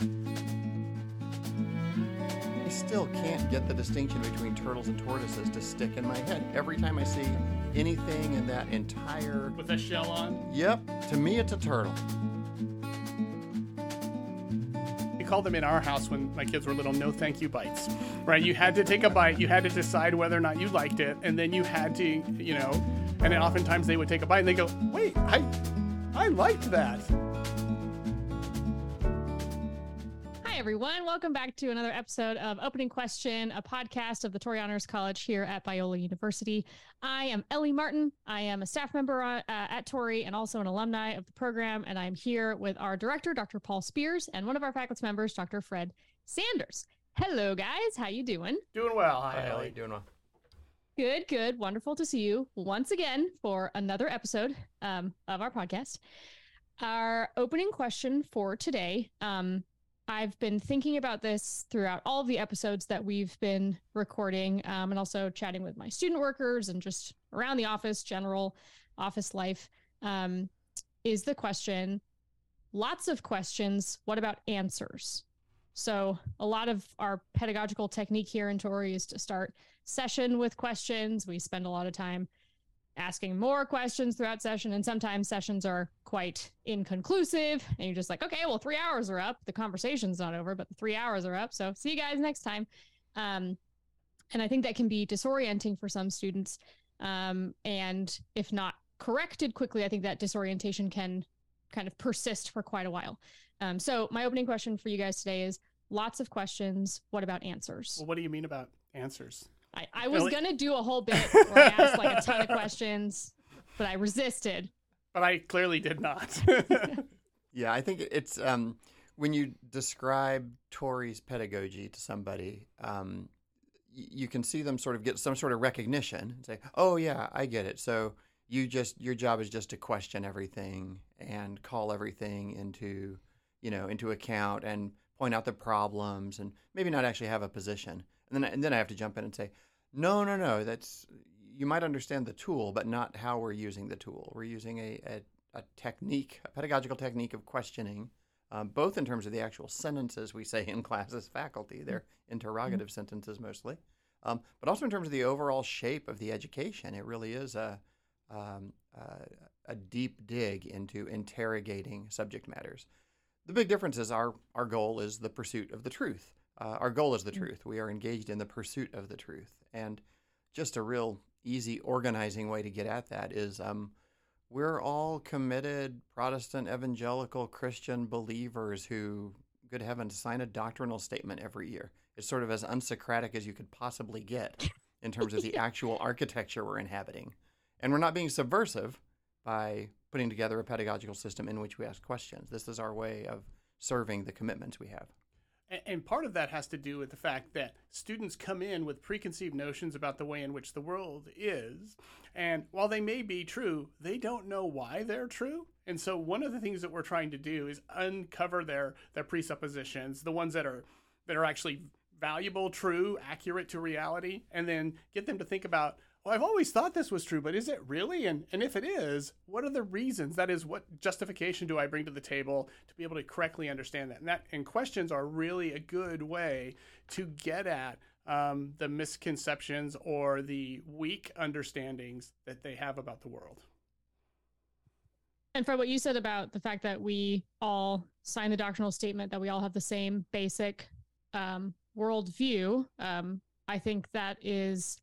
I still can't get the distinction between turtles and tortoises to stick in my head. Every time I see anything in that entire. With a shell on? Yep, to me it's a turtle. We called them in our house when my kids were little no thank you bites. Right? You had to take a bite, you had to decide whether or not you liked it, and then you had to, you know, and then oftentimes they would take a bite and they go, wait, I I liked that. Everyone. Welcome back to another episode of Opening Question, a podcast of the Torrey Honors College here at Biola University. I am Ellie Martin. I am a staff member uh, at Torrey and also an alumni of the program. And I'm here with our director, Dr. Paul Spears, and one of our faculty members, Dr. Fred Sanders. Hello, guys. How you doing? Doing well. Hi, Hi, Ellie. Ellie. Doing well. Good, good. Wonderful to see you once again for another episode um, of our podcast. Our opening question for today. Um, I've been thinking about this throughout all the episodes that we've been recording um, and also chatting with my student workers and just around the office, general office life. Um, is the question lots of questions. What about answers? So, a lot of our pedagogical technique here in Torrey is to start session with questions. We spend a lot of time asking more questions throughout session, and sometimes sessions are quite inconclusive. And you're just like, okay, well, three hours are up. The conversation's not over, but the three hours are up. So, see you guys next time. Um, and I think that can be disorienting for some students. Um, and if not corrected quickly, I think that disorientation can kind of persist for quite a while. Um, so, my opening question for you guys today is lots of questions. What about answers? Well, what do you mean about answers? I, I was Ellie- gonna do a whole bit where I asked like a ton of questions, but I resisted. But I clearly did not. Yeah, I think it's um, when you describe Torrey's pedagogy to somebody, um, y- you can see them sort of get some sort of recognition and say, "Oh yeah, I get it." So you just your job is just to question everything and call everything into you know into account and point out the problems and maybe not actually have a position. And then and then I have to jump in and say, "No, no, no. That's you might understand the tool, but not how we're using the tool. We're using a, a a technique, a pedagogical technique of questioning, um, both in terms of the actual sentences we say in class as faculty, they're interrogative sentences mostly, um, but also in terms of the overall shape of the education. It really is a, um, uh, a deep dig into interrogating subject matters. The big difference is our, our goal is the pursuit of the truth. Uh, our goal is the truth. We are engaged in the pursuit of the truth. And just a real easy organizing way to get at that is um, we're all committed Protestant evangelical Christian believers who, good heavens, sign a doctrinal statement every year. It's sort of as unsocratic as you could possibly get in terms of the actual architecture we're inhabiting. And we're not being subversive by putting together a pedagogical system in which we ask questions. This is our way of serving the commitments we have. And part of that has to do with the fact that students come in with preconceived notions about the way in which the world is. And while they may be true, they don't know why they're true. And so one of the things that we're trying to do is uncover their their presuppositions, the ones that are that are actually valuable, true, accurate to reality, and then get them to think about, well, I've always thought this was true, but is it really? And and if it is, what are the reasons? That is, what justification do I bring to the table to be able to correctly understand that? And that and questions are really a good way to get at um, the misconceptions or the weak understandings that they have about the world. And for what you said about the fact that we all sign the doctrinal statement that we all have the same basic um, worldview, um, I think that is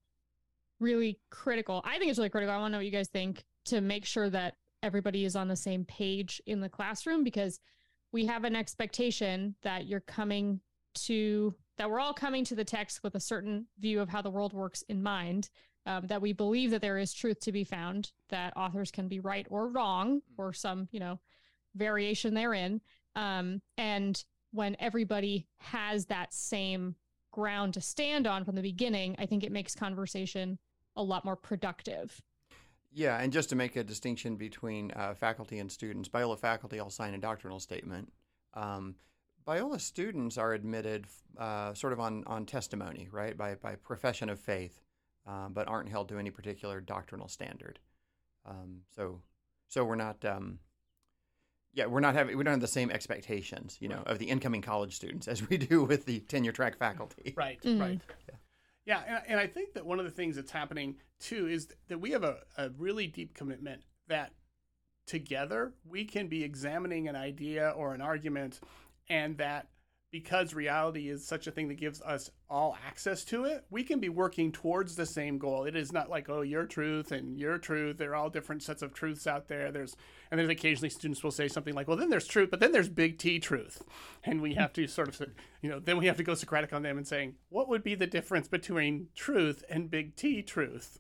really critical. I think it's really critical. I want to know what you guys think to make sure that everybody is on the same page in the classroom because we have an expectation that you're coming to that we're all coming to the text with a certain view of how the world works in mind um, that we believe that there is truth to be found that authors can be right or wrong or some you know variation therein um, and when everybody has that same ground to stand on from the beginning i think it makes conversation a lot more productive Yeah, and just to make a distinction between uh, faculty and students, Biola faculty all sign a doctrinal statement. Um, Biola students are admitted uh, sort of on, on testimony, right, by, by profession of faith, uh, but aren't held to any particular doctrinal standard. Um, so, so we're not um, yeah, we're not having we don't have the same expectations, you know, of the incoming college students as we do with the tenure track faculty. Right, Mhm. right. Yeah, and, and I think that one of the things that's happening too is that we have a, a really deep commitment that together we can be examining an idea or an argument, and that because reality is such a thing that gives us all access to it, we can be working towards the same goal. It is not like, oh, your truth and your truth. They're all different sets of truths out there. There's and then occasionally students will say something like, well, then there's truth, but then there's big T truth. And we have to sort of, you know, then we have to go Socratic on them and saying, what would be the difference between truth and big T truth?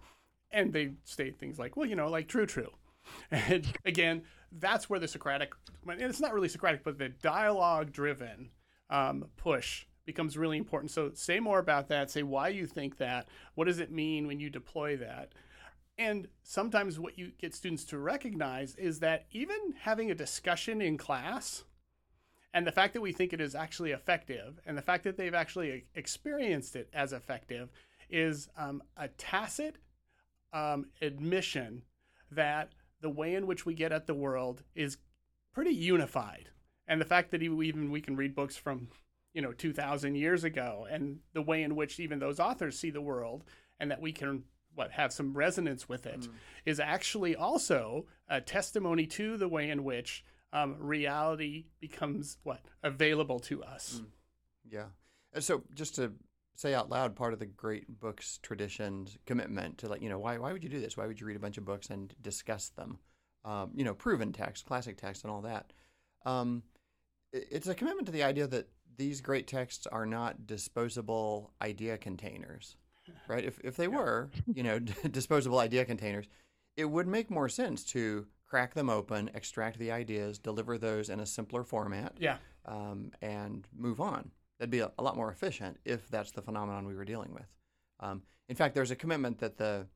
And they state things like, well, you know, like true, true. And again, that's where the Socratic, and it's not really Socratic, but the dialogue driven um, push becomes really important. So say more about that. Say why you think that. What does it mean when you deploy that? And sometimes what you get students to recognize is that even having a discussion in class and the fact that we think it is actually effective and the fact that they've actually experienced it as effective is um, a tacit um, admission that the way in which we get at the world is pretty unified. And the fact that even we can read books from, you know, 2,000 years ago and the way in which even those authors see the world and that we can what have some resonance with it is actually also a testimony to the way in which um, reality becomes what available to us. Yeah. And so just to say out loud, part of the great books tradition's commitment to like, you know, why why would you do this? Why would you read a bunch of books and discuss them? Um, you know, proven text, classic text, and all that. Um, it's a commitment to the idea that these great texts are not disposable idea containers, right? If if they were, you know, disposable idea containers, it would make more sense to crack them open, extract the ideas, deliver those in a simpler format, Yeah, um, and move on. That'd be a, a lot more efficient if that's the phenomenon we were dealing with. Um, in fact, there's a commitment that the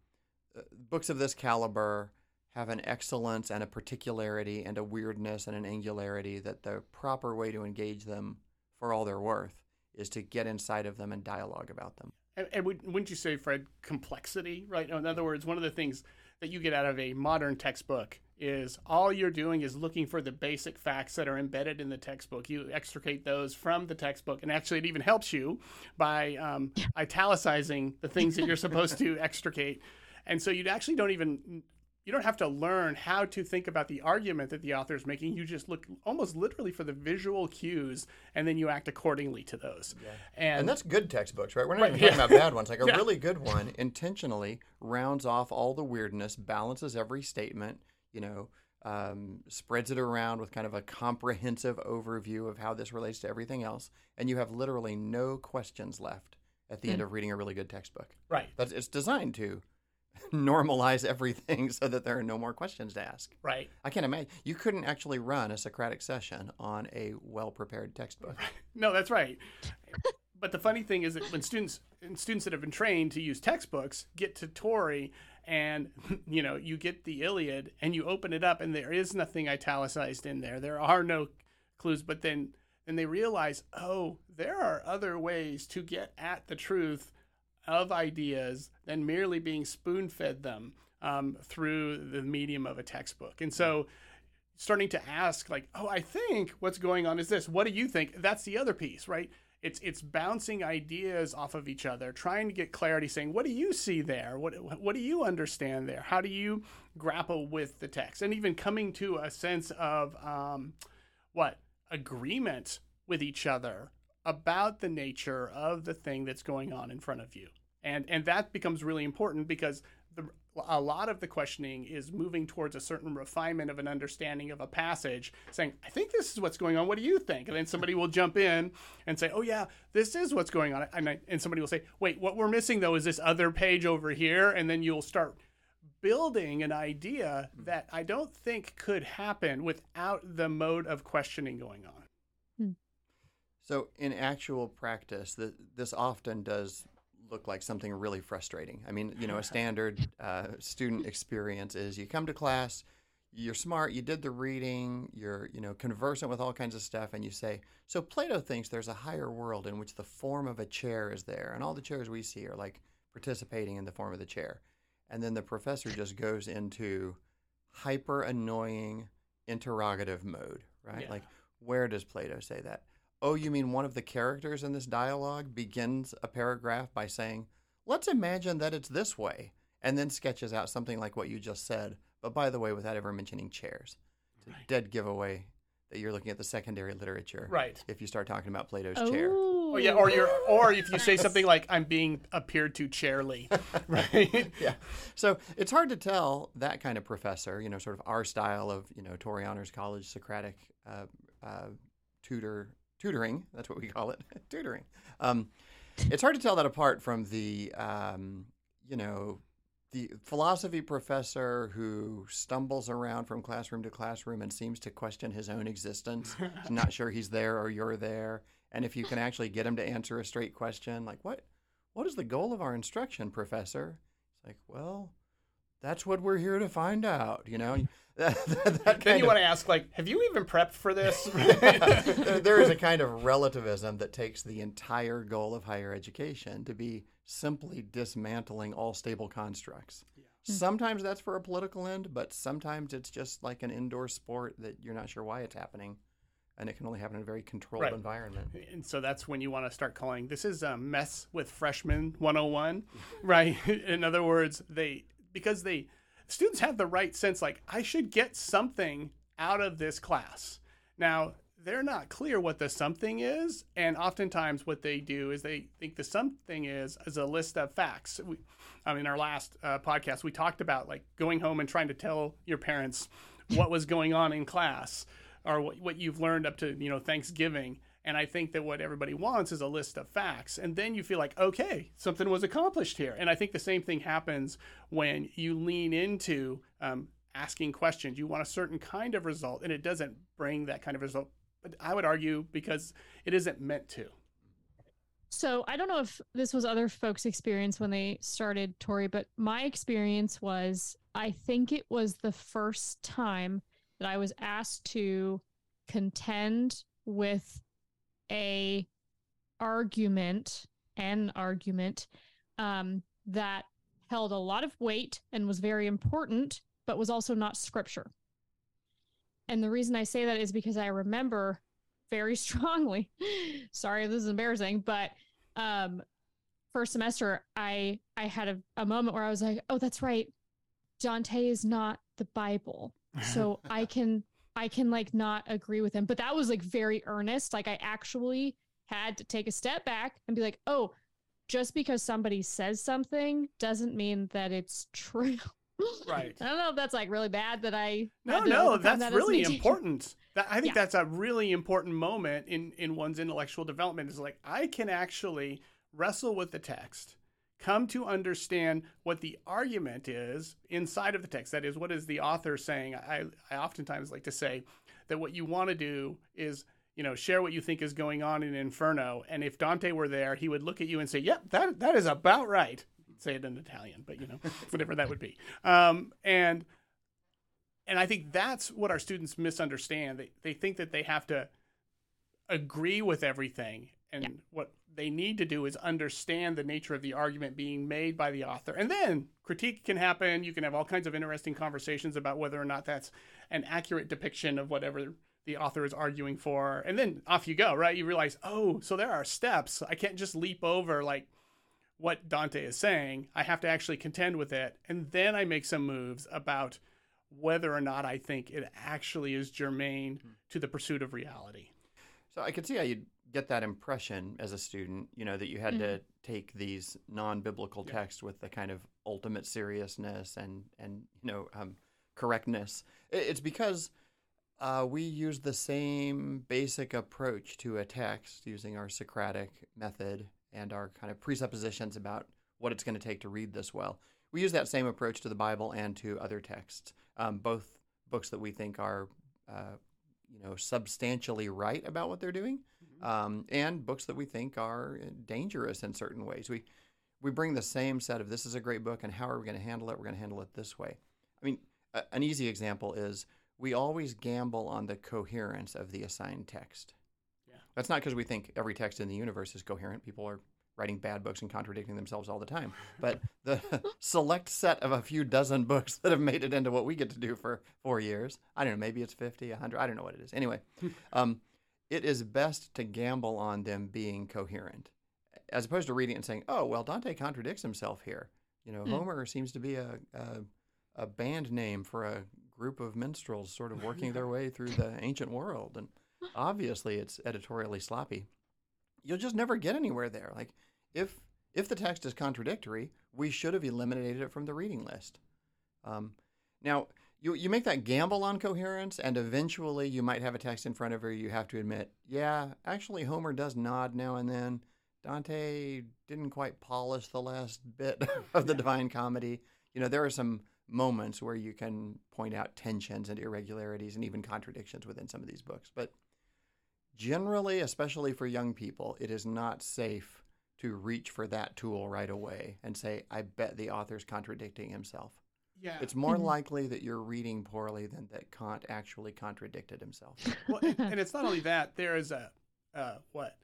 uh, books of this caliber have an excellence and a particularity and a weirdness and an angularity that the proper way to engage them for all they're worth is to get inside of them and dialogue about them. and, and would, wouldn't you say, Fred, complexity? Right. In other words, one of the things that you get out of a modern textbook is all you're doing is looking for the basic facts that are embedded in the textbook. You extricate those from the textbook, and actually, it even helps you by um, italicizing the things that you're supposed to extricate. And so you actually don't even you don't have to learn how to think about the argument that the author is making. You just look almost literally for the visual cues, and then you act accordingly to those. And, And that's good textbooks, right? We're not Right, even talking yeah. about bad ones. Like a Yeah. really good one intentionally rounds off all the weirdness, balances every statement, you know, um, spreads it around with kind of a comprehensive overview of how this relates to everything else. And you have literally no questions left at the end of reading a really good textbook. right, That's, it's designed to normalize everything so that there are no more questions to ask. right. I can't imagine. You couldn't actually run a Socratic session on a well prepared textbook. No, that's right. but the funny thing is that when students and students that have been trained to use textbooks get to Torrey and you know you get the Iliad and you open it up and there is nothing italicized in there. There are no clues, but then then they realize, oh, there are other ways to get at the truth of ideas than merely being spoon fed them um, through the medium of a textbook. And so starting to ask like oh i think what's going on is this. What do you think? That's the other piece right? It's it's bouncing ideas off of each other trying to get clarity saying what do you see there? What what do you understand there? How do you grapple with the text? And even coming to a sense of um, what? Agreement with each other about the nature of the thing that's going on in front of you. And and that becomes really important because the, a lot of the questioning is moving towards a certain refinement of an understanding of a passage saying i think this is what's going on. What do you think? And then somebody will jump in and say oh yeah this is what's going on. And, I, and somebody will say wait what we're missing though is this other page over here. And then you'll start building an idea hmm. that i don't think could happen without the mode of questioning going on So, in actual practice, th- this often does look like something really frustrating. I mean, you know, a standard uh, student experience is you come to class, you're smart, you did the reading, you're, you know, conversant with all kinds of stuff, and you say, So Plato thinks there's a higher world in which the form of a chair is there, and all the chairs we see are like participating in the form of the chair. And then the professor just goes into hyper annoying, interrogative mode, right? Yeah. Like, where does Plato say that? Oh, you mean one of the characters in this dialogue begins a paragraph by saying, let's imagine that it's this way, and then sketches out something like what you just said, but by the way, without ever mentioning chairs. It's a Right. dead giveaway that you're looking at the secondary literature Right. if you start talking about Plato's chair. Oh yeah, or you're or if you say something like I'm being appeared to chairly, right? yeah. So it's hard to tell that kind of professor, you know, sort of our style of, you know, Torrey Honors College Socratic uh, uh, tutor tutoring. That's what we call it, tutoring. Um, it's hard to tell that apart from the, um, you know, the philosophy professor who stumbles around from classroom to classroom and seems to question his own existence. he's not sure he's there or you're there. And if you can actually get him to answer a straight question, like what, what is the goal of our instruction, professor? It's like, well, that's what we're here to find out. You know, that, that, that Then you of- want to ask like, have you even prepped for this? there, there is a kind of relativism that takes the entire goal of higher education to be simply dismantling all stable constructs. Hmm. Sometimes that's for a political end, but sometimes it's just like an indoor sport that you're not sure why it's happening, and it can only happen in a very controlled Right. environment. and so that's when you want to start calling this is a mess with freshmen 101 right in other words they because they students have the right sense like i should get something out of this class now they're not clear what the something is and oftentimes what they do is they think the something is is a list of facts we, um, in our last uh, podcast we talked about like going home and trying to tell your parents what was going on in class or what, what you've learned up to you know Thanksgiving. And I think that what everybody wants is a list of facts, and then you feel like okay, something was accomplished here. And I think the same thing happens when you lean into um, asking questions. You want a certain kind of result, and it doesn't bring that kind of result. But I would argue because it isn't meant to. So I don't know if this was other folks' experience when they started Torrey, but my experience was I think it was the first time that I was asked to contend with a argument, an argument um, that held a lot of weight and was very important, but was also not scripture. And the reason I say that is because I remember very strongly. Sorry, this is embarrassing, but um first semester I I had a, a moment where I was like, "Oh, that's right. Dante is not the Bible." So I can I can like not agree with him. But that was like very earnest. Like I actually had to take a step back and be like, "Oh, just because somebody says something doesn't mean that it's true." Right. I don't know if that's like really bad that I No, no, that's that really important. That, I think Yeah. that's a really important moment in in one's intellectual development. Is like I can actually wrestle with the text, come to understand what the argument is inside of the text. That is, what is the author saying? I I oftentimes like to say that what you want to do is you know share what you think is going on in Inferno, and if Dante were there, he would look at you and say, "Yep, that that is about right." Say it in Italian, but you know whatever that would be. Um, and and I think that's what our students misunderstand. They they think that they have to agree with everything, and Yeah. what they need to do is understand the nature of the argument being made by the author, and then critique can happen. You can have all kinds of interesting conversations about whether or not that's an accurate depiction of whatever the author is arguing for, and then off you go. Right? You realize, oh, so there are steps. I can't just leap over like what Dante is saying. I have to actually contend with it. And then I make some moves about whether or not I think it actually is germane hmm. to the pursuit of reality. So I could see how you'd get that impression as a student, you know, that you had to take these non-biblical Yeah. texts with the kind of ultimate seriousness and and you know um, correctness. It's because uh, we use the same basic approach to a text using our Socratic method and our kind of presuppositions about what it's going to take to read this well. We use that same approach to the Bible and to other texts, um, both books that we think are, uh, you know, substantially right about what they're doing, um, and books that we think are dangerous in certain ways. We we bring the same set of this is a great book, and how are we going to handle it? We're going to handle it this way. I mean, a, an easy example is we always gamble on the coherence of the assigned text. Yeah. That's not because we think every text in the universe is coherent. People are writing bad books and contradicting themselves all the time. But the select set of a few dozen books that have made it into what we get to do for four years, I don't know, maybe it's 50, 100, I don't know what it is. Anyway, um, it is best to gamble on them being coherent as opposed to reading it and saying, oh, well, Dante contradicts himself here. You know, Hmm. Homer seems to be a, a, a band name for a group of minstrels sort of working their way through the ancient world. And obviously it's editorially sloppy. You'll just never get anywhere there. Like, if if the text is contradictory, we should have eliminated it from the reading list. Um, now, you, you make that gamble on coherence, and eventually you might have a text in front of you. You have to admit, yeah, actually, Homer does nod now and then. Dante didn't quite polish the last bit of the Divine Comedy. You know, there are some moments where you can point out tensions and irregularities and even contradictions within some of these books. But generally, especially for young people, it is not safe to reach for that tool right away and say, I bet the author's contradicting himself. Yeah. It's more Mhm. likely that you're reading poorly than that Kant actually contradicted himself. well, and, and it's not only that. There is a uh, what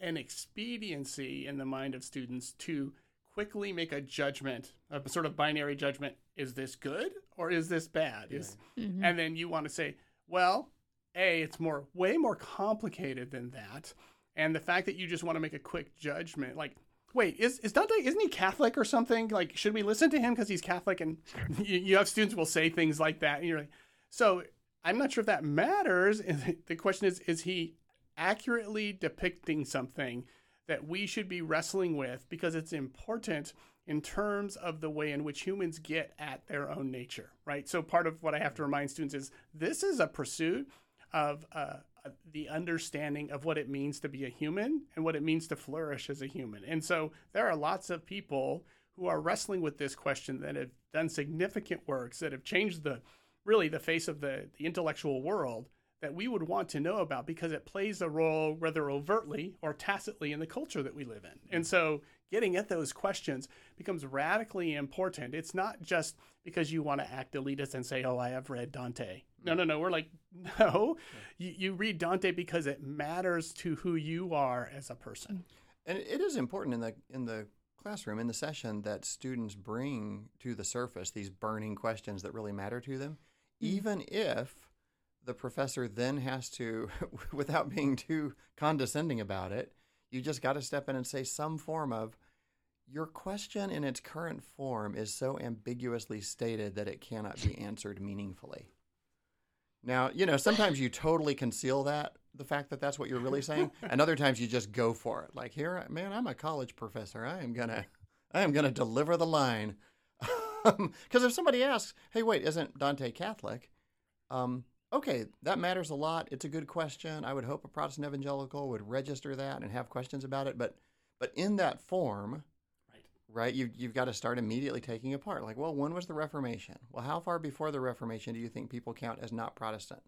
an expediency in the mind of students to quickly make a judgment, a sort of binary judgment. Is this good or is this bad? Is Mhm. and then you want to say, well, a it's more way more complicated than that, and the fact that you just want to make a quick judgment, like. Wait, is, is Dante, isn't he Catholic or something? Like, should we listen to him because he's Catholic? And you, you have students will say things like that. And you're like, so I'm not sure if that matters. And The question is, is he accurately depicting something that we should be wrestling with because it's important in terms of the way in which humans get at their own nature, right? So part of what I have to remind students is this is a pursuit of uh, the understanding of what it means to be a human and what it means to flourish as a human. And so there are lots of people who are wrestling with this question that have done significant works that have changed the really the face of the, the intellectual world that we would want to know about because it plays a role whether overtly or tacitly in the culture that we live in. And so getting at those questions becomes radically important. It's not just because you want to act elitist and say, "Oh, I have read Dante." No, no, no. We're like, no. You, you read Dante because it matters to who you are as a person. And it is important in the in the classroom in the session that students bring to the surface these burning questions that really matter to them, mm. even if the professor then has to, without being too condescending about it, you just got to step in and say some form of. Your question in its current form is so ambiguously stated that it cannot be answered meaningfully. Now, you know, sometimes you totally conceal that, the fact that that's what you're really saying, and other times you just go for it. Like, here, man, I'm a college professor. I am going to I am going to deliver the line. Because if somebody asks, "Hey, wait, isn't Dante Catholic?" Um, okay, that matters a lot. It's a good question. I would hope a Protestant evangelical would register that and have questions about it. But but in that form, Right. you you've got to start immediately taking apart. Like, well, when was the Reformation? Well, how far before the Reformation do you think people count as not Protestant?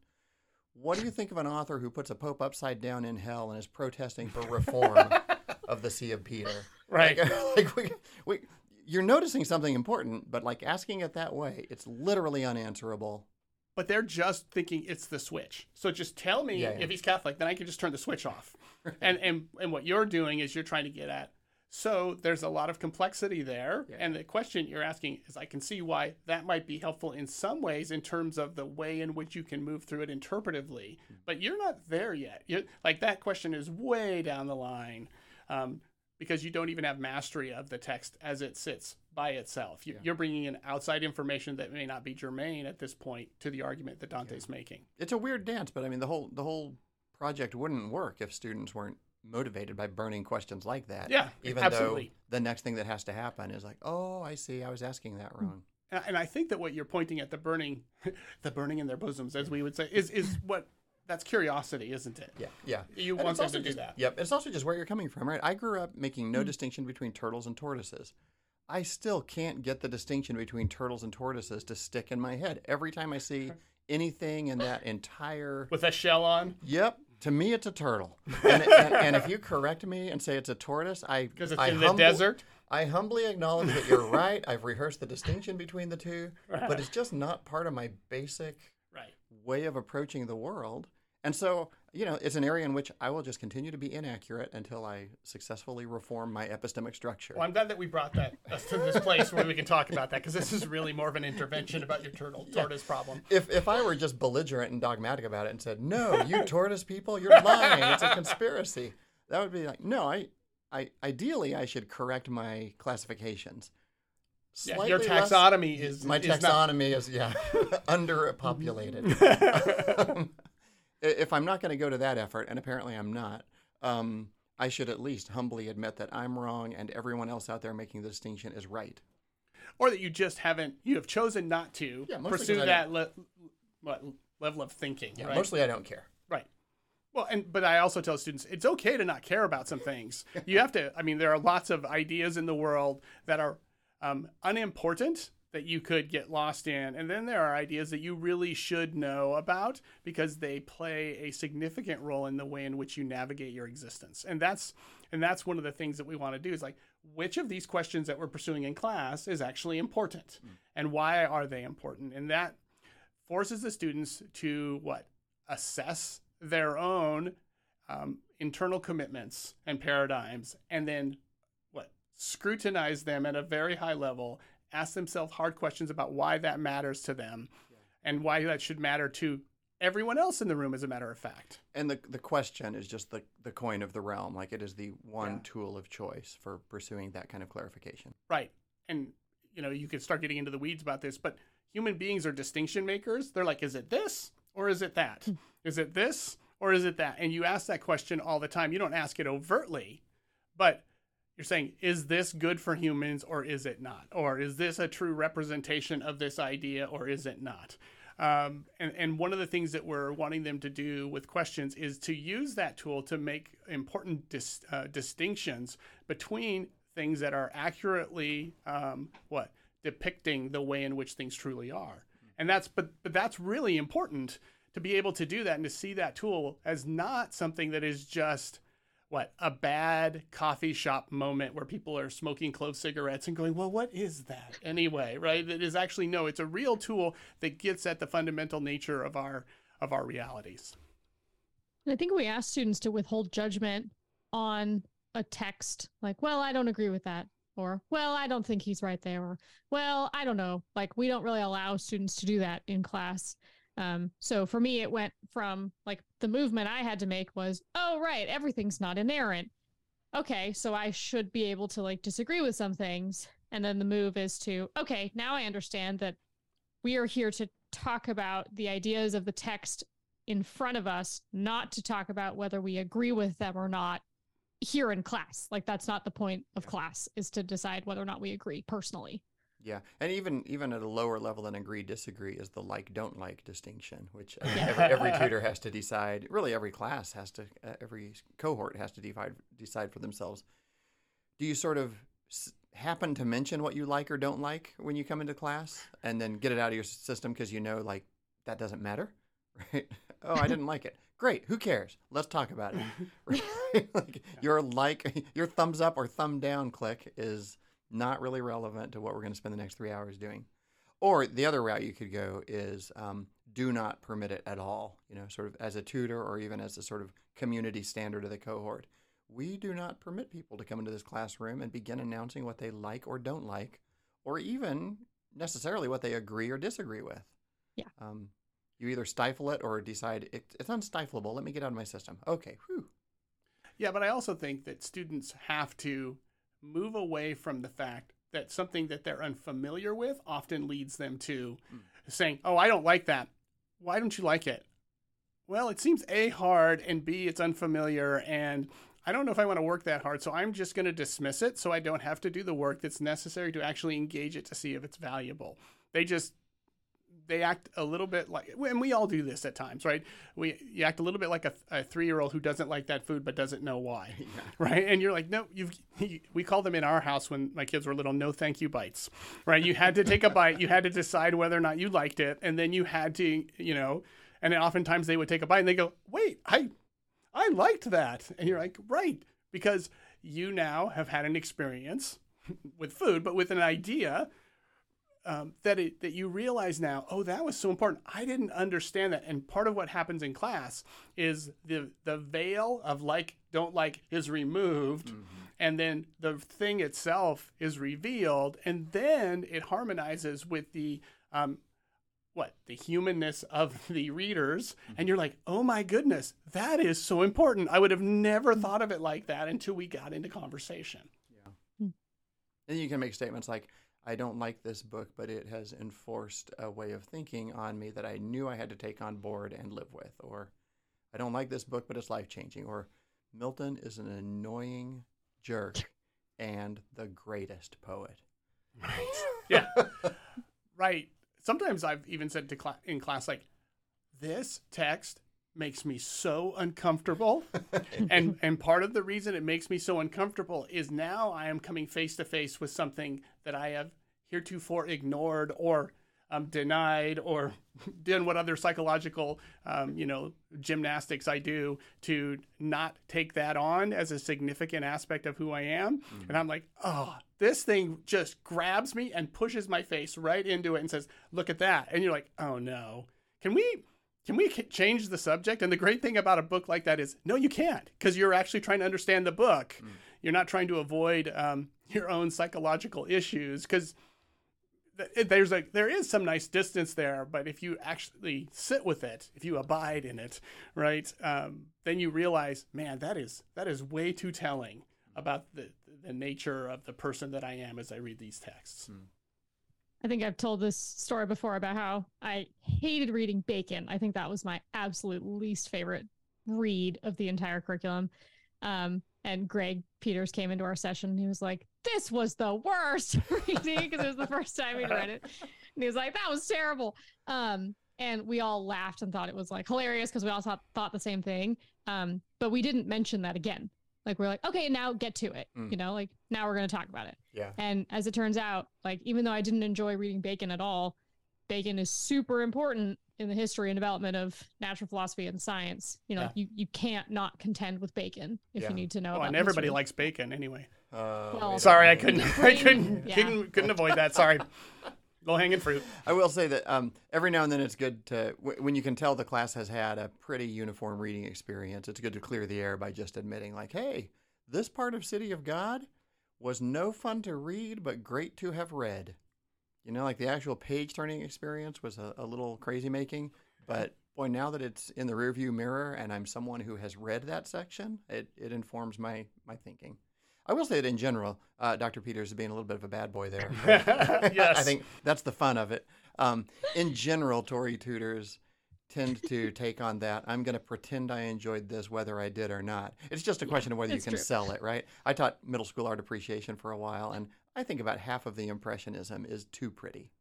What do you think of an author who puts a pope upside down in hell and is protesting for reform of the See of Peter? Right. Like, like we, we, you're noticing something important, but like asking it that way, it's literally unanswerable. But they're just thinking it's the switch. So just tell me Yeah, yeah. if he's Catholic, then I can just turn the switch off. and and and what you're doing is you're trying to get at. So there's a lot of complexity there, Yeah. and the question you're asking is, I can see why that might be helpful in some ways in terms of the way in which you can move through it interpretively. But you're not there yet. you like that question is way down the line. Um, because you don't even have mastery of the text as it sits by itself. You, Yeah. You're bringing in outside information that may not be germane at this point to the argument that Dante's making. It's a weird dance, but I mean the whole the whole project wouldn't work if students weren't motivated by burning questions like that. Yeah, Even absolutely. though the next thing that has to happen is like, oh, I see, I was asking that hmm. wrong. And I think that what you're pointing at the burning, the burning in their bosoms, as we would say, is is what that's curiosity, isn't it? Yeah, yeah. You And want them to do that. Yep. It's also just where you're coming from, right? I grew up making no hmm. distinction between turtles and tortoises. I still can't get the distinction between turtles and tortoises to stick in my head. Every time I see anything in that entire With a shell on, Yep. To me, it's a turtle. And, and, and if you correct me and say it's a tortoise, I because it's I in the desert. I humbly acknowledge that you're right. I've rehearsed the distinction between the two, but it's just not part of my basic Right. way of approaching the world. And so you know, it's an area in which I will just continue to be inaccurate until I successfully reform my epistemic structure. Well, I'm glad that we brought that us to this place where we can talk about that because this is really more of an intervention about your turtle tortoise problem. if if I were just belligerent and dogmatic about it and said, "No, you tortoise people, you're lying. It's a conspiracy," that would be like, no, I, I ideally I should correct my classifications. Yeah, your Slightly less- taxonomy is my is not- taxonomy is yeah underpopulated. If I'm not going to go to that effort, and apparently I'm not, um, I should at least humbly admit that I'm wrong and everyone else out there making the distinction is right. or that you just haven't you have chosen not to Yeah, pursue that le- what, level of thinking Yeah, right mostly I don't care. right well and but i also tell students it's okay to not care about some things you have to i mean there are lots of ideas in the world that are um, unimportant that you could get lost in. And then there are ideas that you really should know about because they play a significant role in the way in which you navigate your existence. And that's and that's one of the things that we want to do is like which of these questions that we're pursuing in class is actually important? And why are they important? And that forces the students to what? Assess their own um, internal commitments and paradigms and then what? Scrutinize them at a very high level ask themselves hard questions about why that matters to them and why that should matter to everyone else in the room as a matter of fact And the the question is just the the coin of the realm. Like it is the one Yeah. tool of choice for pursuing that kind of clarification. Right. And you know, you could start getting into the weeds about this, but human beings are distinction makers. They're like, is it this or is it that? Hmm. is it this or is it that? And you ask that question all the time. You don't ask it overtly, but you're saying, is this good for humans or is it not? Or is this a true representation of this idea or is it not? Um, and, and one of the things that we're wanting them to do with questions is to use that tool to make important dis, uh, distinctions between things that are accurately um, what depicting the way in which things truly are. And that's but but that's really important to be able to do that and to see that tool as not something that is just what a bad coffee shop moment where people are smoking clove cigarettes and going, well, what is that anyway? Right? It is actually no, it's a real tool that gets at the fundamental nature of our of our realities. I think we ask students to withhold judgment on a text like, well, I don't agree with that. Or, well, I don't think he's right there. Or, well, I don't know. Like, we don't really allow students to do that in class. Um, so for me, it went from like the movement I had to make was, oh, right, everything's not inerrant. Okay, so I should be able to like disagree with some things. And then the move is to, okay, now I understand that we are here to talk about the ideas of the text in front of us, not to talk about whether we agree with them or not here in class. Like that's not the point of class is to decide whether or not we agree personally. Yeah, and even even at a lower level than agree disagree is the like don't like distinction, which uh, every, every tutor has to decide. Really, every class has to, uh, every cohort has to decide decide for themselves. Do you sort of s- happen to mention what you like or don't like when you come into class, and then get it out of your system because you know like that doesn't matter, right? oh, I didn't like it. Great, who cares? Let's talk about it. Right? like your like, your thumbs up or thumb down click is not really relevant to what we're going to spend the next three hours doing. Or the other route you could go is um, do not permit it at all. You know, sort of as a tutor or even as a sort of community standard of the cohort. We do not permit people to come into this classroom and begin announcing what they like or don't like, or even necessarily what they agree or disagree with. Yeah. Um, you either stifle it or decide it, it's unstiflable. Let me get out of my system. Okay. Whew. Yeah, but I also think that students have to move away from the fact that something that they're unfamiliar with often leads them to saying, "Oh, I don't like that. Why don't you like it?" Well, it seems A hard and B it's unfamiliar and I don't know if I want to work that hard, so I'm just going to dismiss it so I don't have to do the work that's necessary to actually engage it to see if it's valuable. They just they act a little bit like and we all do this at times right? We you act a little bit like a, a three-year-old who doesn't like that food but doesn't know why right? And you're like no you've we call them in our house when my kids were little no thank you bites right? You had to take a bite you had to decide whether or not you liked it and then you had to you know and then oftentimes they would take a bite and they go wait i i liked that. And you're like right because you now have had an experience with food but with an idea um, that it, that you realize now, oh, that was so important. I didn't understand that. And part of what happens in class is the the veil of like don't like is removed, and then the thing itself is revealed, and then it harmonizes with the um, what the humanness of the readers. And you're like oh my goodness that is so important. I would have never thought of it like that until we got into conversation. Yeah. And you can make statements like, I don't like this book, but it has enforced a way of thinking on me that I knew I had to take on board and live with. Or, I don't like this book, but it's life changing. Or, Milton is an annoying jerk and the greatest poet. right yeah right sometimes i've even said to cla- in class like this text makes me so uncomfortable and and part of the reason it makes me so uncomfortable is now i am coming face to face with something that i have heretofore ignored or um, denied or done what other psychological um, you know gymnastics i do to not take that on as a significant aspect of who i am. And i'm like oh this thing just grabs me and pushes my face right into it and says look at that and you're like oh no. Can we can we change the subject? And the great thing about a book like that is no you can't because you're actually trying to understand the book. You're not trying to avoid um, your own psychological issues because there's a there is some nice distance there but if you actually sit with it if you abide in it right um, then you realize man that is that is way too telling about the the nature of the person that i am as i read these texts I think I've told this story before about how I hated reading Bacon. I think that was my absolute least favorite read of the entire curriculum. Um, and Greg Peters came into our session. And he was like, "This was the worst reading because it was the first time he'd read it." And he was like, "That was terrible." Um, and we all laughed and thought it was like hilarious because we all thought, thought the same thing. Um, but we didn't mention that again. Like we're like, okay, now get to it. Mm. You know, like now we're gonna talk about it. Yeah. And as it turns out, like even though I didn't enjoy reading Bacon at all, Bacon is super important in the history and development of natural philosophy and science. You know, Yeah. you, you can't not contend with Bacon if Yeah. you need to know. oh about and everybody history. likes bacon anyway Uh, Well, sorry i couldn't i couldn't yeah. couldn't, couldn't avoid that sorry low hanging fruit I will say that um, every now and then it's good to, w- when you can tell the class has had a pretty uniform reading experience, it's good to clear the air by just admitting, like, hey, this part of City of God was no fun to read, but great to have read. You know, like the actual page turning experience was a, a little crazy making, but boy, now that it's in the rearview mirror and I'm someone who has read that section, it, it informs my, my thinking. I will say that in general, uh, Dr. Peters is being a little bit of a bad boy there. Yes. I think that's the fun of it. Um, in general, Torrey tutors tend to take on that. I'm going to pretend I enjoyed this whether I did or not. It's just a question of whether you can true. sell it, right? I taught middle school art appreciation for a while, and I think about half of the impressionism is too pretty.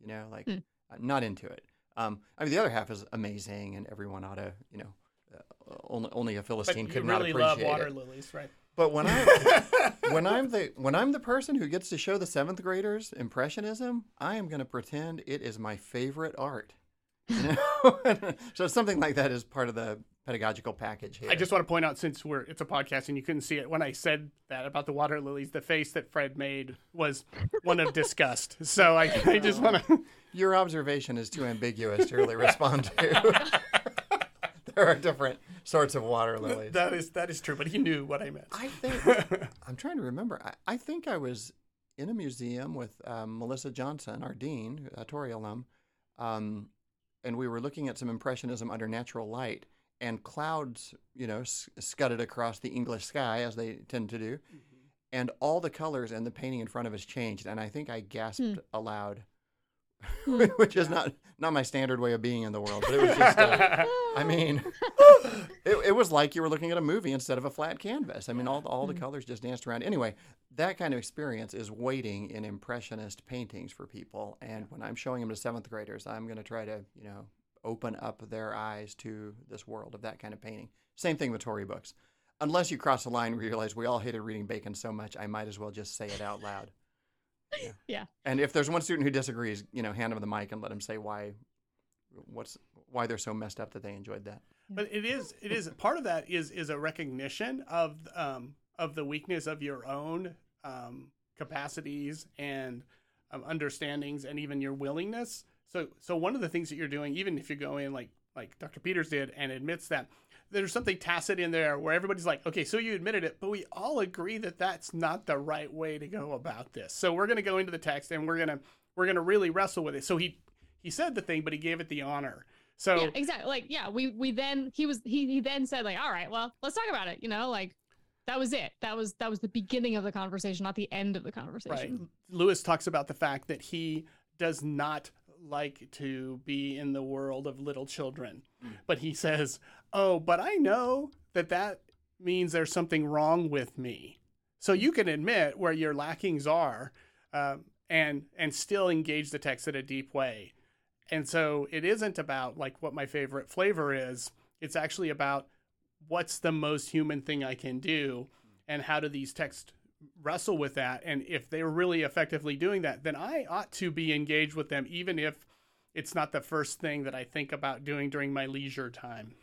You know, like uh, not into it. Um, I mean, the other half is amazing, and everyone ought to, you know, uh, only, only a but Philistine you could really not love appreciate water it. lilies right But when I when I'm the when I'm the person who gets to show the seventh graders impressionism, I am going to pretend it is my favorite art. You know? so something like that is part of the pedagogical package here. I just want to point out, since we're it's a podcast and you couldn't see it, when I said that about the water lilies, the face that Fred made was one of disgust. So I, I just want to. Your observation is too ambiguous to really respond to. there are different sorts of water lilies. That is that is true, but he knew what I meant. I think I'm trying to remember. I, I think I was in a museum with um, Melissa Johnson, our dean, a Torrey alum, um, and we were looking at some impressionism under natural light, and clouds, you know, s- scudded across the English sky as they tend to do, and all the colors and the painting in front of us changed, and I think I gasped Hmm. aloud. which is not not my standard way of being in the world, but it was just. Uh, I mean, it, it was like you were looking at a movie instead of a flat canvas. I mean, all, all the colors just danced around. Anyway, that kind of experience is waiting in impressionist paintings for people. And when I'm showing them to seventh graders, I'm going to try to, you know, open up their eyes to this world of that kind of painting. Same thing with Torrey books. Unless you cross the line, and realize we all hated reading Bacon so much, I might as well just say it out loud. Yeah. And if there's one student who disagrees, you know, hand them the mic and let them say why, what's why they're so messed up that they enjoyed that. But it is it is part of that is is a recognition of um, of the weakness of your own um, capacities and um, understandings and even your willingness. So, so one of the things that you're doing, even if you go in like like Dr. Peters did and admits that there's something tacit in there where everybody's like, okay, so you admitted it, but we all agree that that's not the right way to go about this. So we're going to go into the text and we're going to we're going to really wrestle with it. So he he said the thing, but he gave it the honor. So yeah, exactly. Like, yeah, we we then he was he he then said like, all right, well, let's talk about it. You know, like that was it. That was that was the beginning of the conversation, not the end of the conversation. Right. Lewis talks about the fact that he does not like to be in the world of little children, mm. but he says, "Oh, but I know that that means there's something wrong with me." So you can admit where your lackings are, um, and and still engage the text in a deep way. And so it isn't about like what my favorite flavor is. It's actually about what's the most human thing I can do and how do these texts wrestle with that and if they're really effectively doing that then I ought to be engaged with them even if it's not the first thing that I think about doing during my leisure time.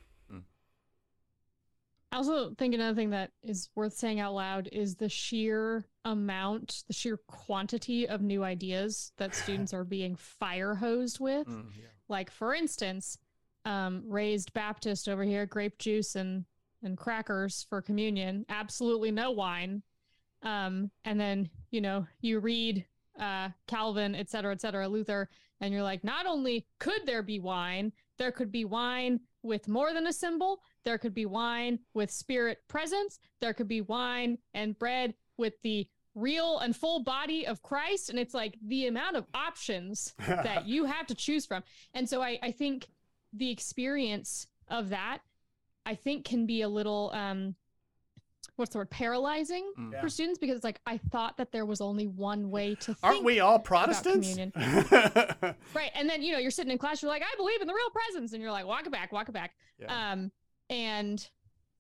I also think another thing that is worth saying out loud is the sheer amount, the sheer quantity of new ideas that students are being fire hosed with. Mm, yeah. Like, for instance, um, raised Baptist over here, grape juice and and crackers for communion. Absolutely no wine. Um, and then you know you read uh, Calvin, et cetera, et cetera, Luther, and you're like, not only could there be wine, there could be wine with more than a symbol. There could be wine with spirit presence. There could be wine and bread with the real and full body of Christ. And it's like the amount of options that you have to choose from. And so I, I think the experience of that, I think can be a little um what's the word paralyzing mm. for students because it's like I thought that there was only one way to think. Aren't we all Protestants? right, and then you know you're sitting in class, you're like, I believe in the real presence, and you're like, walk it back, walk it back. Yeah. Um, and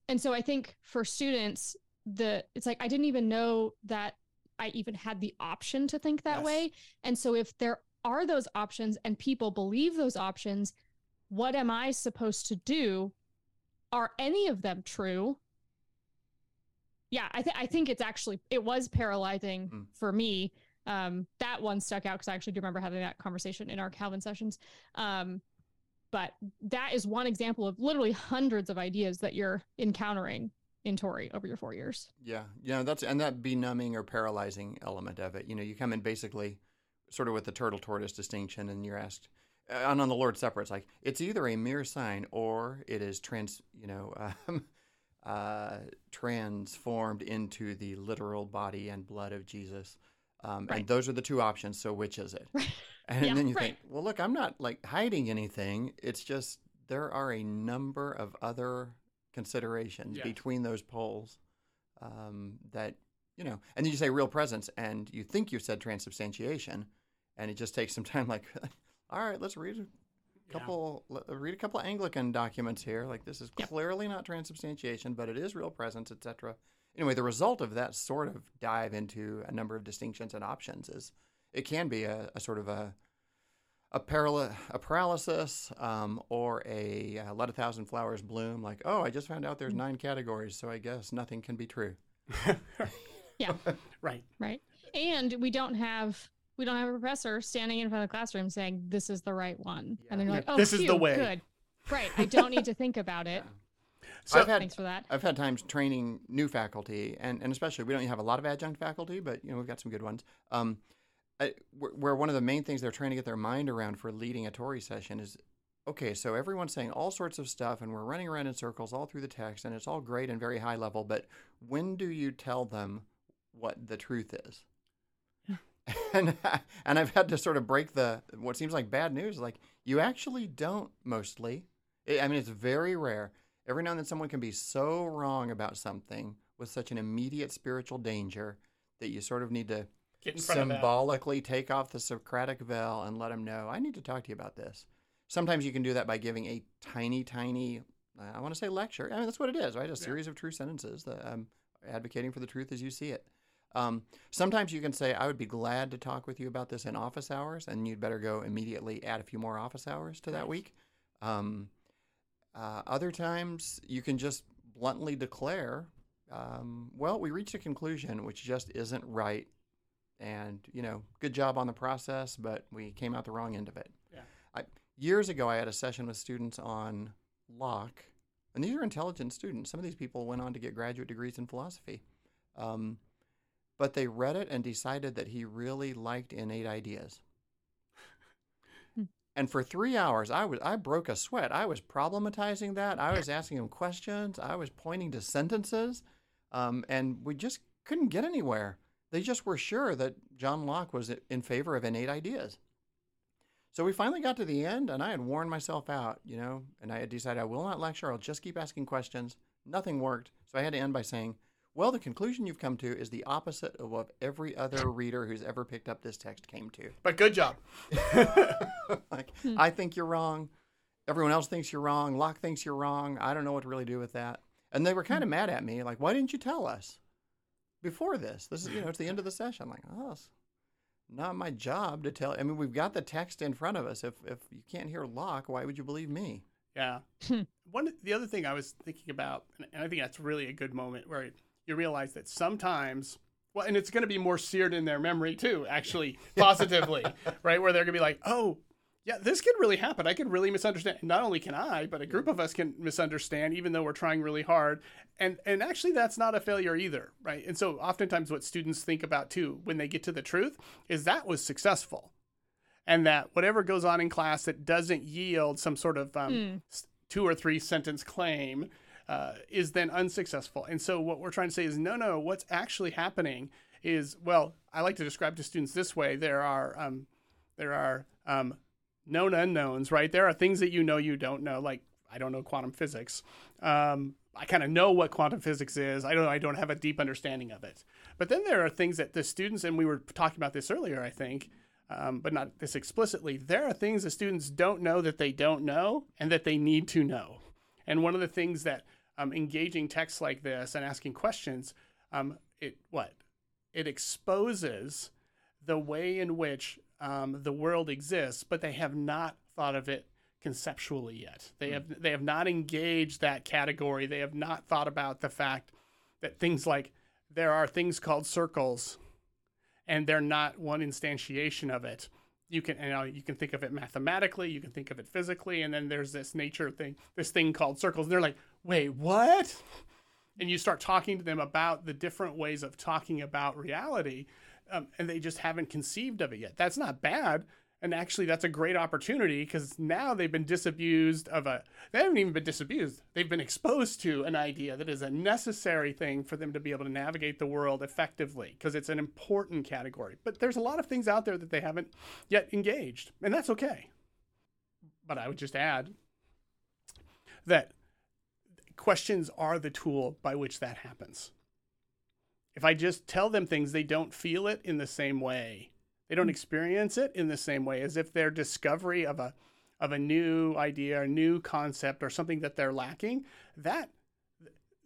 and so I think for students, the it's like I didn't even know that I even had the option to think that yes. way, and so if there are those options and people believe those options, what am I supposed to do? Are any of them true? Yeah, I think I think it's actually it was paralyzing mm. for me. Um, that one stuck out because I actually do remember having that conversation in our Calvin sessions. Um, but that is one example of literally hundreds of ideas that you're encountering in Torrey over your four years. Yeah, yeah, that's and that benumbing or paralyzing element of it. You know, you come in basically sort of with the turtle tortoise distinction, and you're asked, and on the Lord's Supper, it's like it's either a mere sign or it is trans, you know, um, uh, transformed into the literal body and blood of Jesus. Um, right. And those are the two options. So which is it? Right. And yeah, then you right. think, well, look, I'm not like hiding anything. It's just there are a number of other considerations between those poles um, that you know. And then you say real presence, and you think you said transubstantiation, and it just takes some time. Like, all right, let's read a couple, yeah. read a couple of Anglican documents here. Like, this is clearly not transubstantiation, but it is real presence, etc. Anyway, the result of that sort of dive into a number of distinctions and options is it can be a, a sort of a a, paral- a paralysis um, or a uh, let a thousand flowers bloom like oh i just found out there's nine categories so i guess nothing can be true. Yeah. Right. Right. And we don't have we don't have a professor standing in front of the classroom saying this is the right one. Yeah. and they're like oh this is the way. good. Right. I don't need to think about it. Yeah. so I've had, thanks for that. I've had times training new faculty, and, and especially we don't have a lot of adjunct faculty, but you know we've got some good ones. Um, I, where one of the main things they're trying to get their mind around for leading a Torrey session is okay, so everyone's saying all sorts of stuff and we're running around in circles all through the text and it's all great and very high level, but when do you tell them what the truth is? and and I've had to sort of break the what seems like bad news like you actually don't mostly. I mean it's very rare. Every now and then someone can be so wrong about something with such an immediate spiritual danger that you sort of need to symbolically take off the Socratic veil and let them know, I need to talk to you about this. Sometimes you can do that by giving a tiny, tiny, I want to say lecture. I mean, that's what it is, right? A series of true sentences that um, advocating for the truth as you see it. Um, sometimes you can say, I would be glad to talk with you about this in office hours, and you'd better go immediately add a few more office hours to that right. week. Um, uh, other times you can just bluntly declare, um, well, we reached a conclusion which just isn't right and you know, good job on the process, but we came out the wrong end of it. Yeah. I, years ago, I had a session with students on Locke, and these are intelligent students. Some of these people went on to get graduate degrees in philosophy, um, but they read it and decided that he really liked innate ideas. Hmm. And for three hours, I was I broke a sweat. I was problematizing that. I was asking him questions. I was pointing to sentences, um, and we just couldn't get anywhere. They just were sure that John Locke was in favor of innate ideas. So we finally got to the end, and I had worn myself out, you know, and I had decided I will not lecture. I'll just keep asking questions. Nothing worked. So I had to end by saying, well, the conclusion you've come to is the opposite of what every other reader who's ever picked up this text came to. But good job. like, hmm. I think you're wrong. Everyone else thinks you're wrong. Locke thinks you're wrong. I don't know what to really do with that. And they were kind of hmm. mad at me, like, why didn't you tell us before this? This is, you know, it's the end of the session. I'm like, oh, it's not my job to tell. I mean, we've got the text in front of us. If if you can't hear Locke, why would you believe me? Yeah. Hmm. One the other thing I was thinking about, and and I think that's really a good moment where you realize that sometimes, well, and it's going to be more seared in their memory too, actually, positively, right? Where they're going to be like, oh, yeah, this could really happen. I could really misunderstand. Not only can I, but a group of us can misunderstand, even though we're trying really hard. And and actually, that's not a failure either, right? And so, oftentimes, what students think about too when they get to the truth is that was successful, and that whatever goes on in class that doesn't yield some sort of um, s- two or three sentence claim uh, is then unsuccessful. And so, what we're trying to say is, no, no. What's actually happening is, well, I like to describe to students this way: there are um, there are um, known unknowns, right? There are things that you know you don't know, like I don't know quantum physics. Um, I kind of know what quantum physics is. I don't. I don't have a deep understanding of it. But then there are things that the students, and we were talking about this earlier, I think, um, but not this explicitly. There are things the students don't know that they don't know, and that they need to know. And one of the things that um, engaging texts like this and asking questions, um, it what it exposes the way in which um, the world exists, but they have not thought of it conceptually yet. They have they have not engaged that category. They have not thought about the fact that things like there are things called circles, and they're not one instantiation of it. You can you know you can think of it mathematically, you can think of it physically, and then there's this nature thing, this thing called circles. And they're like, wait, what? And you start talking to them about the different ways of talking about reality, um, and they just haven't conceived of it yet. That's not bad. And actually, that's a great opportunity because now they've been disabused of a. They haven't even been disabused. They've been exposed to an idea that is a necessary thing for them to be able to navigate the world effectively because it's an important category. But there's a lot of things out there that they haven't yet engaged, and that's okay. But I would just add that questions are the tool by which that happens. If I just tell them things, they don't feel it in the same way. They don't hmm. experience it in the same way as if their discovery of a of a new idea, a new concept, or something that they're lacking, that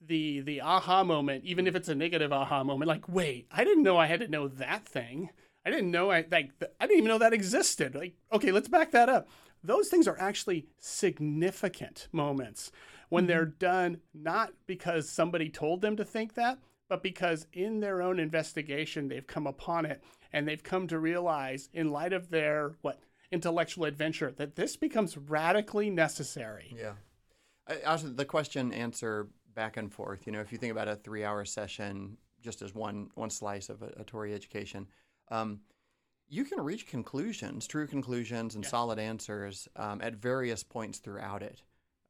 the the aha moment, even if it's a negative aha moment, like wait, I didn't know I had to know that thing. I didn't know I like I didn't even know that existed. Like okay, let's back that up. Those things are actually significant moments when mm-hmm. they're done not because somebody told them to think that, but because in their own investigation they've come upon it and they've come to realize in light of their what intellectual adventure that this becomes radically necessary. Yeah. I, also, the question answer back and forth. You know, if you think about a three hour session just as one one slice of a, a Torrey education, um, you can reach conclusions, true conclusions, and Yeah. solid answers um, at various points throughout it.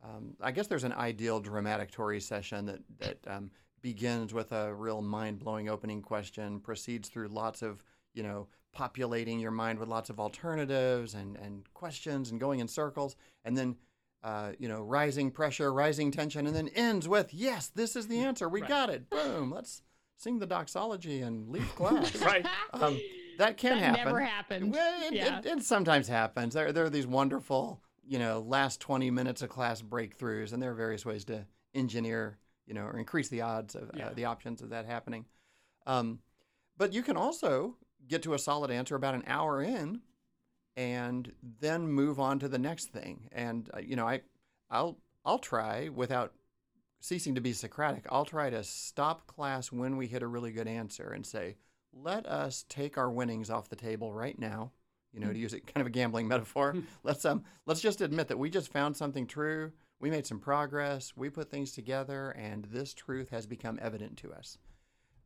Um, I guess there's an ideal dramatic Torrey session that that um, begins with a real mind blowing opening question, proceeds through lots of you know populating your mind with lots of alternatives and and questions and going in circles, and then uh, you know, rising pressure, rising tension, and then ends with, yes, this is the answer. We Right. got it. Boom. Let's sing the doxology and leave class. Right. Um, that can that happen. never happened. Well, it, Yeah. it, it sometimes happens. There, there are these wonderful, you know, last 20 minutes of class breakthroughs, and there are various ways to engineer, you know, or increase the odds of Yeah. uh, the options of that happening. Um, but you can also get to a solid answer about an hour in and then move on to the next thing. And uh, you know, I I'll I'll try without ceasing to be Socratic. I'll try to stop class when we hit a really good answer and say, let us take our winnings off the table right now. You know, to use it kind of a gambling metaphor. let's um let's just admit that we just found something true. We made some progress. We put things together, and this truth has become evident to us.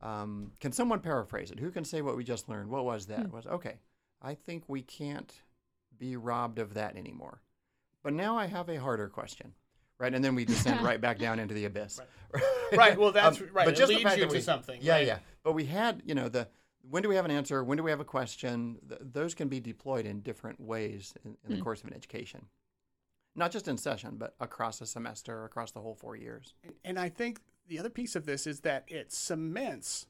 Um, can someone paraphrase it? Who can say what we just learned? What was that? Was okay. I think we can't be robbed of that anymore. But now I have a harder question, right? And then we descend right back down into the abyss. Right. right. Well, that's um, right. But it just leads you we, to something. Yeah, right? yeah. But we had, you know, the when do we have an answer? When do we have a question? Th- those can be deployed in different ways in, in mm. the course of an education, not just in session, but across a semester, across the whole four years. And, and I think the other piece of this is that it cements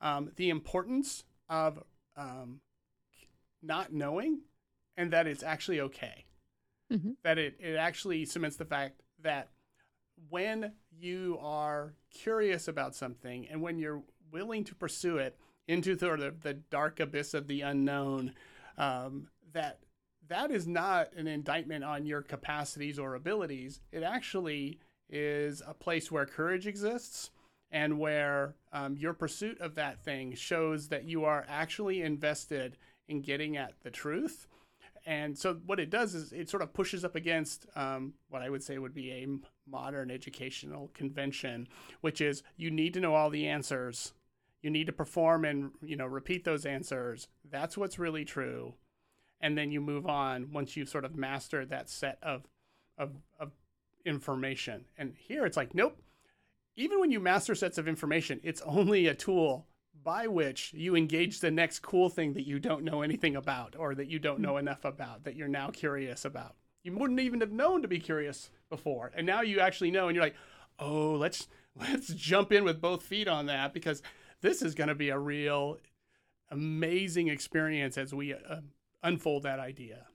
um, the importance of um, not knowing and that it's actually okay. Mm-hmm. That it, it actually cements the fact that when you are curious about something and when you're willing to pursue it into sort of the dark abyss of the unknown, um, that that is not an indictment on your capacities or abilities. It actually is a place where courage exists and where um, your pursuit of that thing shows that you are actually invested in getting at the truth. And so, what it does is it sort of pushes up against um, what I would say would be a modern educational convention, which is you need to know all the answers. You need to perform and you know repeat those answers. That's what's really true, and then you move on once you've sort of mastered that set of of, of information. And here it's like, nope. Even when you master sets of information, it's only a tool by which you engage the next cool thing that you don't know anything about or that you don't know enough about that you're now curious about. You wouldn't even have known to be curious before. And now you actually know and you're like, "Oh, let's let's jump in with both feet on that because this is going to be a real amazing experience as we uh, unfold that idea."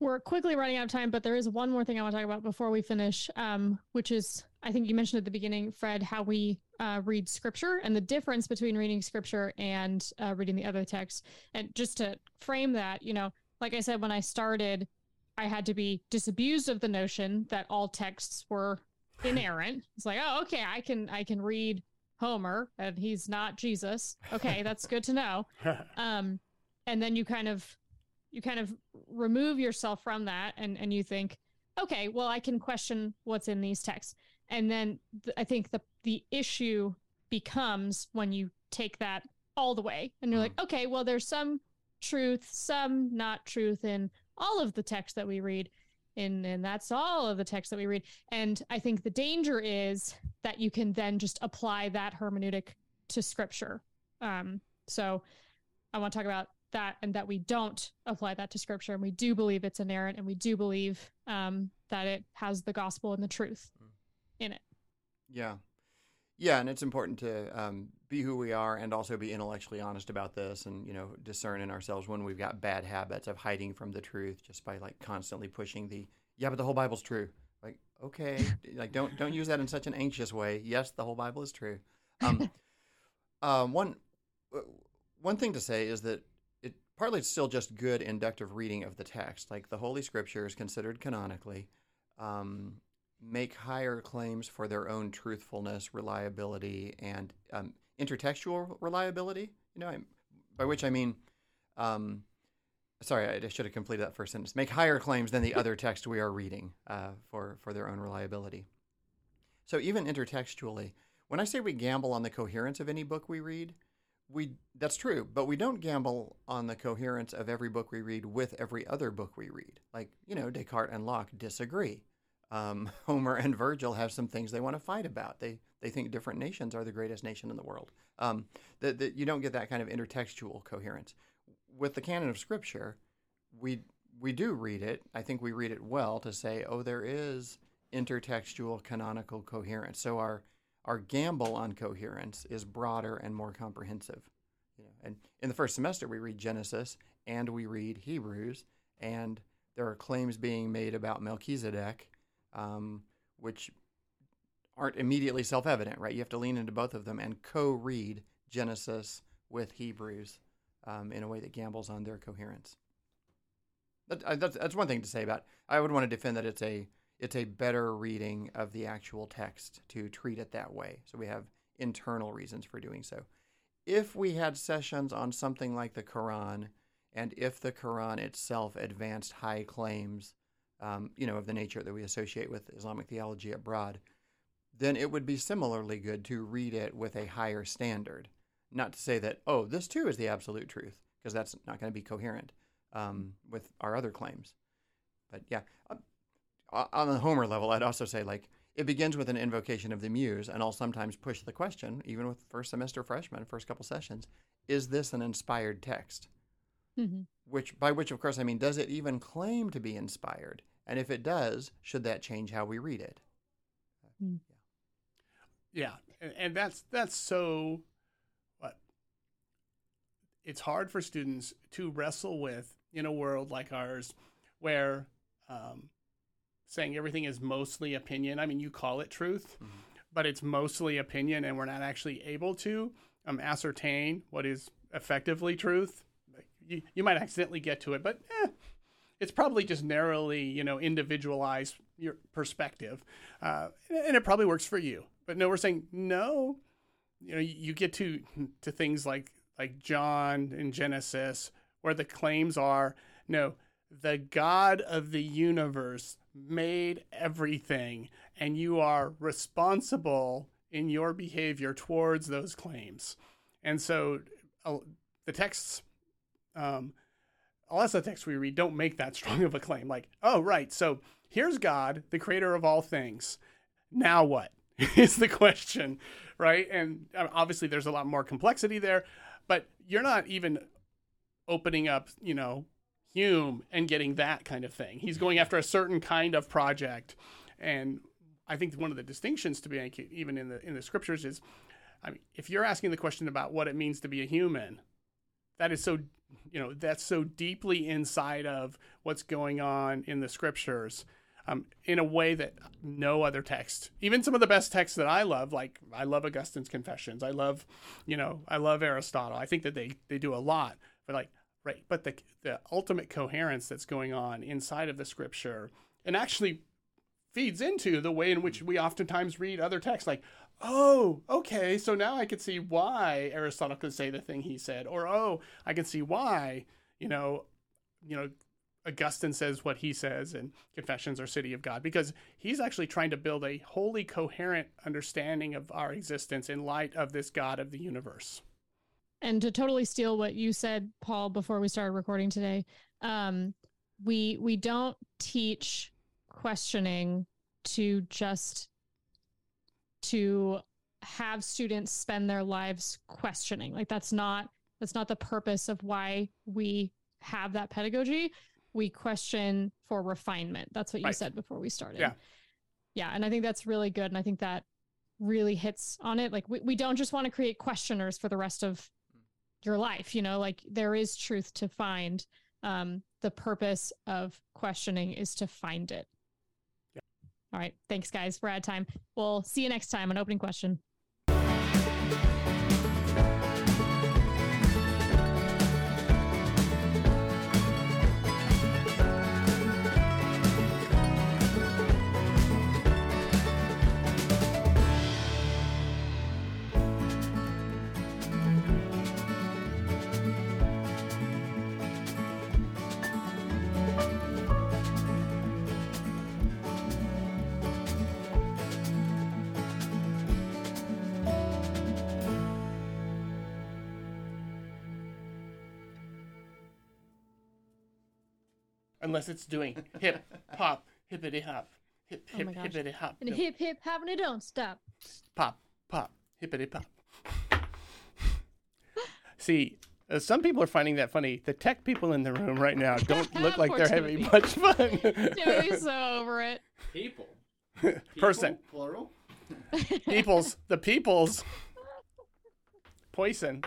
We're quickly running out of time, but there is one more thing I want to talk about before we finish, um, which is I think you mentioned at the beginning, Fred, how we uh, read scripture and the difference between reading scripture and uh, reading the other text. And just to frame that, you know, like I said, when I started, I had to be disabused of the notion that all texts were inerrant. It's like, oh, okay, I can I can read Homer and he's not Jesus. Okay, that's good to know. Um, and then you kind of you kind of remove yourself from that and and you think okay well i can question what's in these texts. And then th- i think the the issue becomes when you take that all the way and you're mm. like okay well there's some truth some not truth in all of the text that we read and and that's all of the text that we read. And i think the danger is that you can then just apply that hermeneutic to scripture. Um so i want to talk about that and that we don't apply that to scripture. And we do believe it's inerrant and we do believe um, that it has the gospel and the truth mm. in it. Yeah. Yeah and it's important to um, be who we are and also be intellectually honest about this and you know discern in ourselves when we've got bad habits of hiding from the truth just by like constantly pushing the yeah but the whole bible's true. Like okay like don't don't use that in such an anxious way. Yes the whole bible is true. Um, um, one one thing to say is that partly it's still just good inductive reading of the text. Like the Holy Scriptures, considered canonically, um, make higher claims for their own truthfulness, reliability, and um, intertextual reliability. You know, by which I mean, um, sorry, I should have completed that first sentence. Make higher claims than the other text we are reading uh, for for their own reliability. So even intertextually, when I say we gamble on the coherence of any book we read, we that's true, but we don't gamble on the coherence of every book we read with every other book we read. Like you know, Descartes and Locke disagree. Um, Homer and Virgil have some things they want to fight about. They they think different nations are the greatest nation in the world. Um, that that you don't get that kind of intertextual coherence with the canon of Scripture. We we do read it. I think we read it well to say, oh, there is intertextual canonical coherence. So our our gamble on coherence is broader and more comprehensive. You know, and in the first semester, we read Genesis and we read Hebrews, and there are claims being made about Melchizedek, um, which aren't immediately self-evident, right? You have to lean into both of them and co-read Genesis with Hebrews um, in a way that gambles on their coherence. That, that's, that's one thing to say about. I would want to defend that it's a it's a better reading of the actual text to treat it that way. So we have internal reasons for doing so. if we had sessions on something like the Quran, and if the Quran itself advanced high claims, um, you know, of the nature that we associate with Islamic theology abroad, then it would be similarly good to read it with a higher standard. Not to say that, oh, this too is the absolute truth, because that's not going to be coherent um, with our other claims. But yeah, uh, on the Homer level, I'd also say like it begins with an invocation of the muse, and I'll sometimes push the question, even with first semester freshmen, first couple sessions, is this an inspired text? Mm-hmm. Which, by which, of course, I mean, does it even claim to be inspired? And if it does, should that change how we read it? Mm. Yeah, and, and that's that's so what it's hard for students to wrestle with in a world like ours, where um, saying everything is mostly opinion. I mean, you call it truth, mm-hmm. but it's mostly opinion, and we're not actually able to um, ascertain what is effectively truth. You, you might accidentally get to it, but eh, it's probably just narrowly, you know, individualized your perspective, uh, and it probably works for you. But no, we're saying no. You know, you get to to things like like John in Genesis, where the claims are no, the God of the universe made everything, and you are responsible in your behavior towards those claims. And so uh, the texts, um, a lot of the texts we read don't make that strong of a claim. Like, oh, right, so here's God, the creator of all things. Now what? is the question, right? And uh, obviously there's a lot more complexity there, but you're not even opening up, you know, Hume and getting that kind of thing. He's going after a certain kind of project, and I think one of the distinctions to be even in the in the scriptures is, I mean, if you're asking the question about what it means to be a human, that is so, you know, that's so deeply inside of what's going on in the scriptures. Um, in a way that no other text, even some of the best texts that I love, like I love Augustine's Confessions, I love, you know, I love Aristotle. I think that they they do a lot, but like right. But the the ultimate coherence that's going on inside of the scripture and actually feeds into the way in which we oftentimes read other texts like oh okay so now i can see why aristotle could say the thing he said or oh i can see why you know you know augustine says what he says in confessions or city of god because he's actually trying to build a wholly coherent understanding of our existence in light of this god of the universe and to totally steal what you said, Paul, before we started recording today, um, we we don't teach questioning to just to have students spend their lives questioning. Like that's not that's not the purpose of why we have that pedagogy. We question for refinement. That's what you right. said before we started. Yeah. Yeah. And I think that's really good. And I think that really hits on it. Like we, we don't just want to create questioners for the rest of your life you know like there is truth to find um the purpose of questioning is to find it. Yeah. all right. Thanks guys. We're out of time. We'll see you next time on opening question unless it's doing hip hop hippity hop hip oh hip oh hippity hop and no. hip hip having it don't stop pop pop hippity pop see uh, some people are finding that funny. The tech people in the room right now don't look like they're having much fun. Timmothy's so over it. People. Person. Plural. peoples. The peoples. Poison.